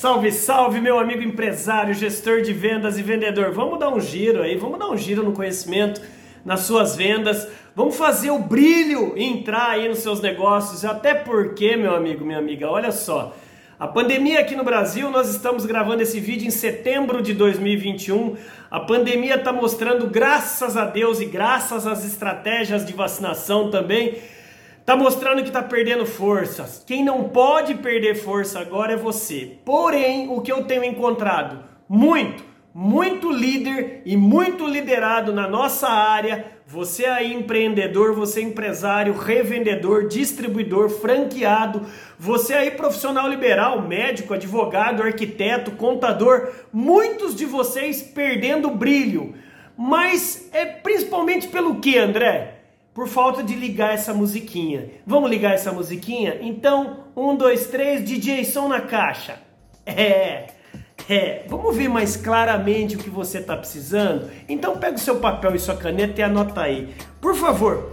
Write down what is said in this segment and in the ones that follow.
Salve, salve, meu amigo empresário, gestor de vendas e vendedor. Vamos dar um giro aí, vamos dar um giro no conhecimento, nas suas vendas. Vamos fazer o brilho entrar aí nos seus negócios. Até porque, meu amigo, minha amiga, olha só. A pandemia aqui no Brasil, nós estamos gravando esse vídeo em setembro de 2021. A pandemia está mostrando, graças a Deus e graças às estratégias de vacinação também, Tá mostrando que tá perdendo forças. Quem não pode perder força agora é você. Porém, o que eu tenho encontrado muito, muito líder e muito liderado na nossa área, você aí empreendedor, você empresário, revendedor, distribuidor, franqueado, você aí profissional liberal, médico, advogado, arquiteto, contador, muitos de vocês perdendo brilho. Mas é principalmente pelo que, André? Por falta de ligar essa musiquinha. Vamos ligar essa musiquinha? Então, um, dois, três, DJ som na caixa. É, é. Vamos ver mais claramente o que você está precisando? Então pega o seu papel e sua caneta e anota aí. Por favor,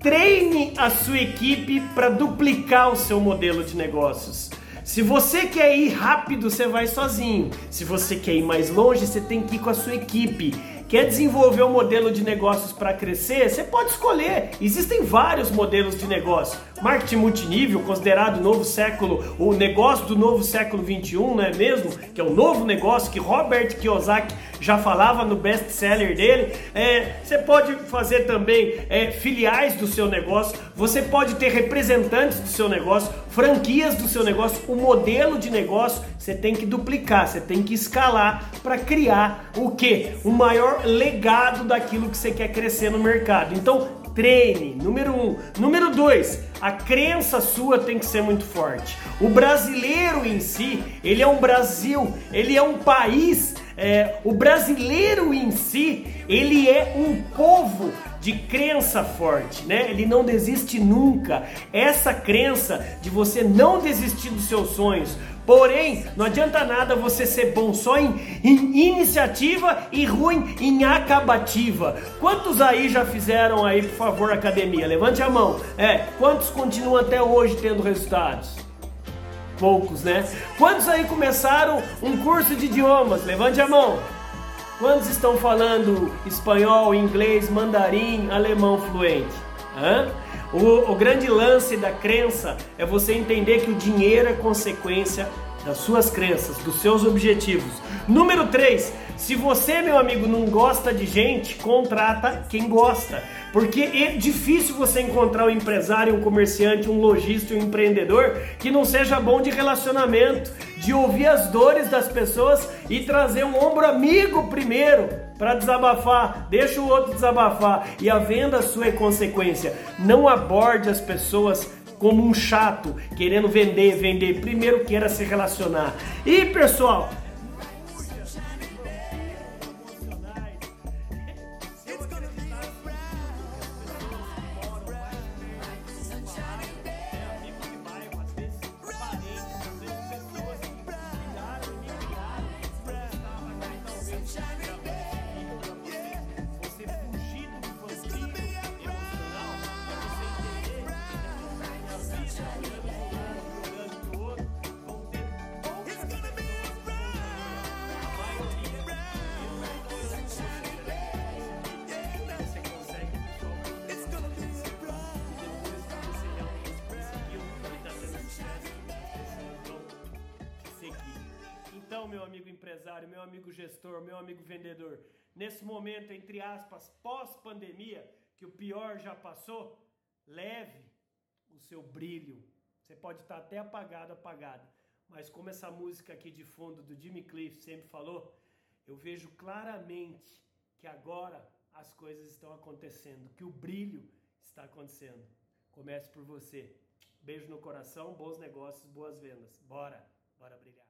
treine a sua equipe para duplicar o seu modelo de negócios. Se você quer ir rápido, você vai sozinho. Se você quer ir mais longe, você tem que ir com a sua equipe. Quer desenvolver um modelo de negócios para crescer? Você pode escolher. Existem vários modelos de negócio. Marketing multinível, considerado o novo século, o negócio do novo século 21, não é mesmo? Que é o novo negócio que Robert Kiyosaki já falava no best-seller dele. É, você pode fazer também é, filiais do seu negócio. Você pode ter representantes do seu negócio, franquias do seu negócio. O modelo de negócio você tem que duplicar, você tem que escalar para criar o que? O maior legado daquilo que você quer crescer no mercado. Então, treine. Número um. Número dois, a crença sua tem que ser muito forte. O brasileiro em si, ele é um Brasil, ele é um país. É, o brasileiro em si, ele é um povo de crença forte, né? Ele não desiste nunca. Essa crença de você não desistir dos seus sonhos, Porém, não adianta nada você ser bom só em, em, iniciativa e ruim em acabativa. Quantos aí já fizeram aí, por favor, academia? Levante a mão. É, quantos continuam até hoje tendo resultados? Poucos, né? Quantos aí começaram um curso de idiomas? Levante a mão. Quantos estão falando espanhol, inglês, mandarim, alemão fluente? Hã? O, o grande lance da crença é você entender que o dinheiro é consequência das suas crenças, dos seus objetivos. Número 3, se você, meu amigo, não gosta de gente, contrata quem gosta. Porque é difícil você encontrar um empresário, um comerciante, um lojista, um empreendedor que não seja bom de relacionamento, de ouvir as dores das pessoas e trazer um ombro amigo primeiro para desabafar, deixa o outro desabafar e a venda sua é consequência. Não aborde as pessoas como um chato, querendo vender, vender. Primeiro queira se relacionar. E pessoal, empresário, meu amigo gestor, meu amigo vendedor, nesse momento, entre aspas, pós-pandemia, que o pior já passou, leve o seu brilho. Você pode estar até apagado, apagado, mas como essa música aqui de fundo do Jimmy Cliff sempre falou, eu vejo claramente que agora as coisas estão acontecendo, que o brilho está acontecendo. Comece por você. Beijo no coração, bons negócios, boas vendas. Bora, bora brigar.